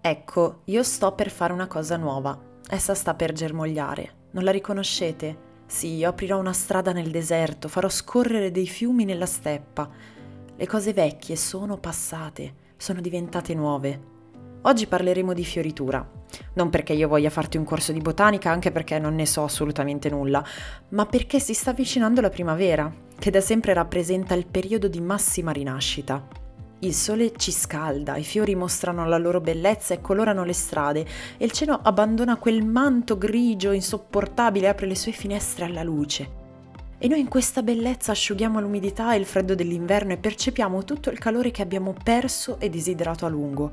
Ecco, io sto per fare una cosa nuova. Essa sta per germogliare. Non la riconoscete? Sì, io aprirò una strada nel deserto, farò scorrere dei fiumi nella steppa. Le cose vecchie sono passate, sono diventate nuove. Oggi parleremo di fioritura. Non perché io voglia farti un corso di botanica, anche perché non ne so assolutamente nulla, ma perché si sta avvicinando la primavera, che da sempre rappresenta il periodo di massima rinascita. Il sole ci scalda, i fiori mostrano la loro bellezza e colorano le strade, e il cielo abbandona quel manto grigio insopportabile e apre le sue finestre alla luce. E noi in questa bellezza asciughiamo l'umidità e il freddo dell'inverno e percepiamo tutto il calore che abbiamo perso e desiderato a lungo.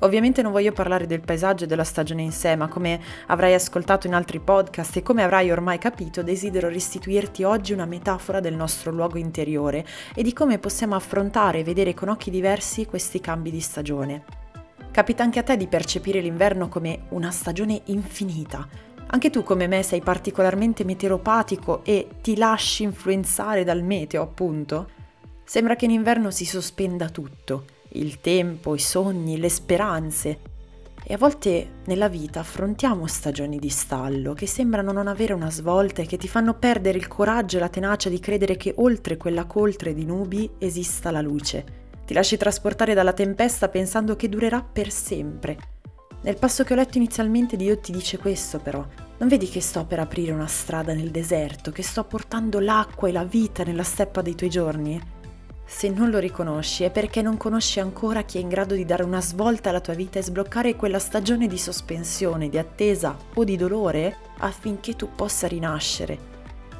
Ovviamente non voglio parlare del paesaggio e della stagione in sé, ma come avrai ascoltato in altri podcast e come avrai ormai capito, desidero restituirti oggi una metafora del nostro luogo interiore e di come possiamo affrontare e vedere con occhi diversi questi cambi di stagione. Capita anche a te di percepire l'inverno come una stagione infinita. Anche tu come me sei particolarmente meteoropatico e ti lasci influenzare dal meteo, appunto? Sembra che in inverno si sospenda tutto il tempo, i sogni, le speranze. E a volte nella vita affrontiamo stagioni di stallo che sembrano non avere una svolta e che ti fanno perdere il coraggio e la tenacia di credere che oltre quella coltre di nubi esista la luce. Ti lasci trasportare dalla tempesta pensando che durerà per sempre. Nel passo che ho letto inizialmente Dio ti dice questo però. Non vedi che sto per aprire una strada nel deserto, che sto portando l'acqua e la vita nella steppa dei tuoi giorni? Se non lo riconosci è perché non conosci ancora chi è in grado di dare una svolta alla tua vita e sbloccare quella stagione di sospensione, di attesa o di dolore affinché tu possa rinascere.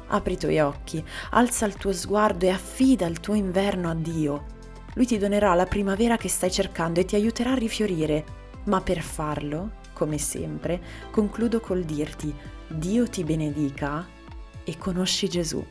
Apri i tuoi occhi, alza il tuo sguardo e affida il tuo inverno a Dio. Lui ti donerà la primavera che stai cercando e ti aiuterà a rifiorire, ma per farlo, come sempre, concludo col dirti Dio ti benedica e conosci Gesù.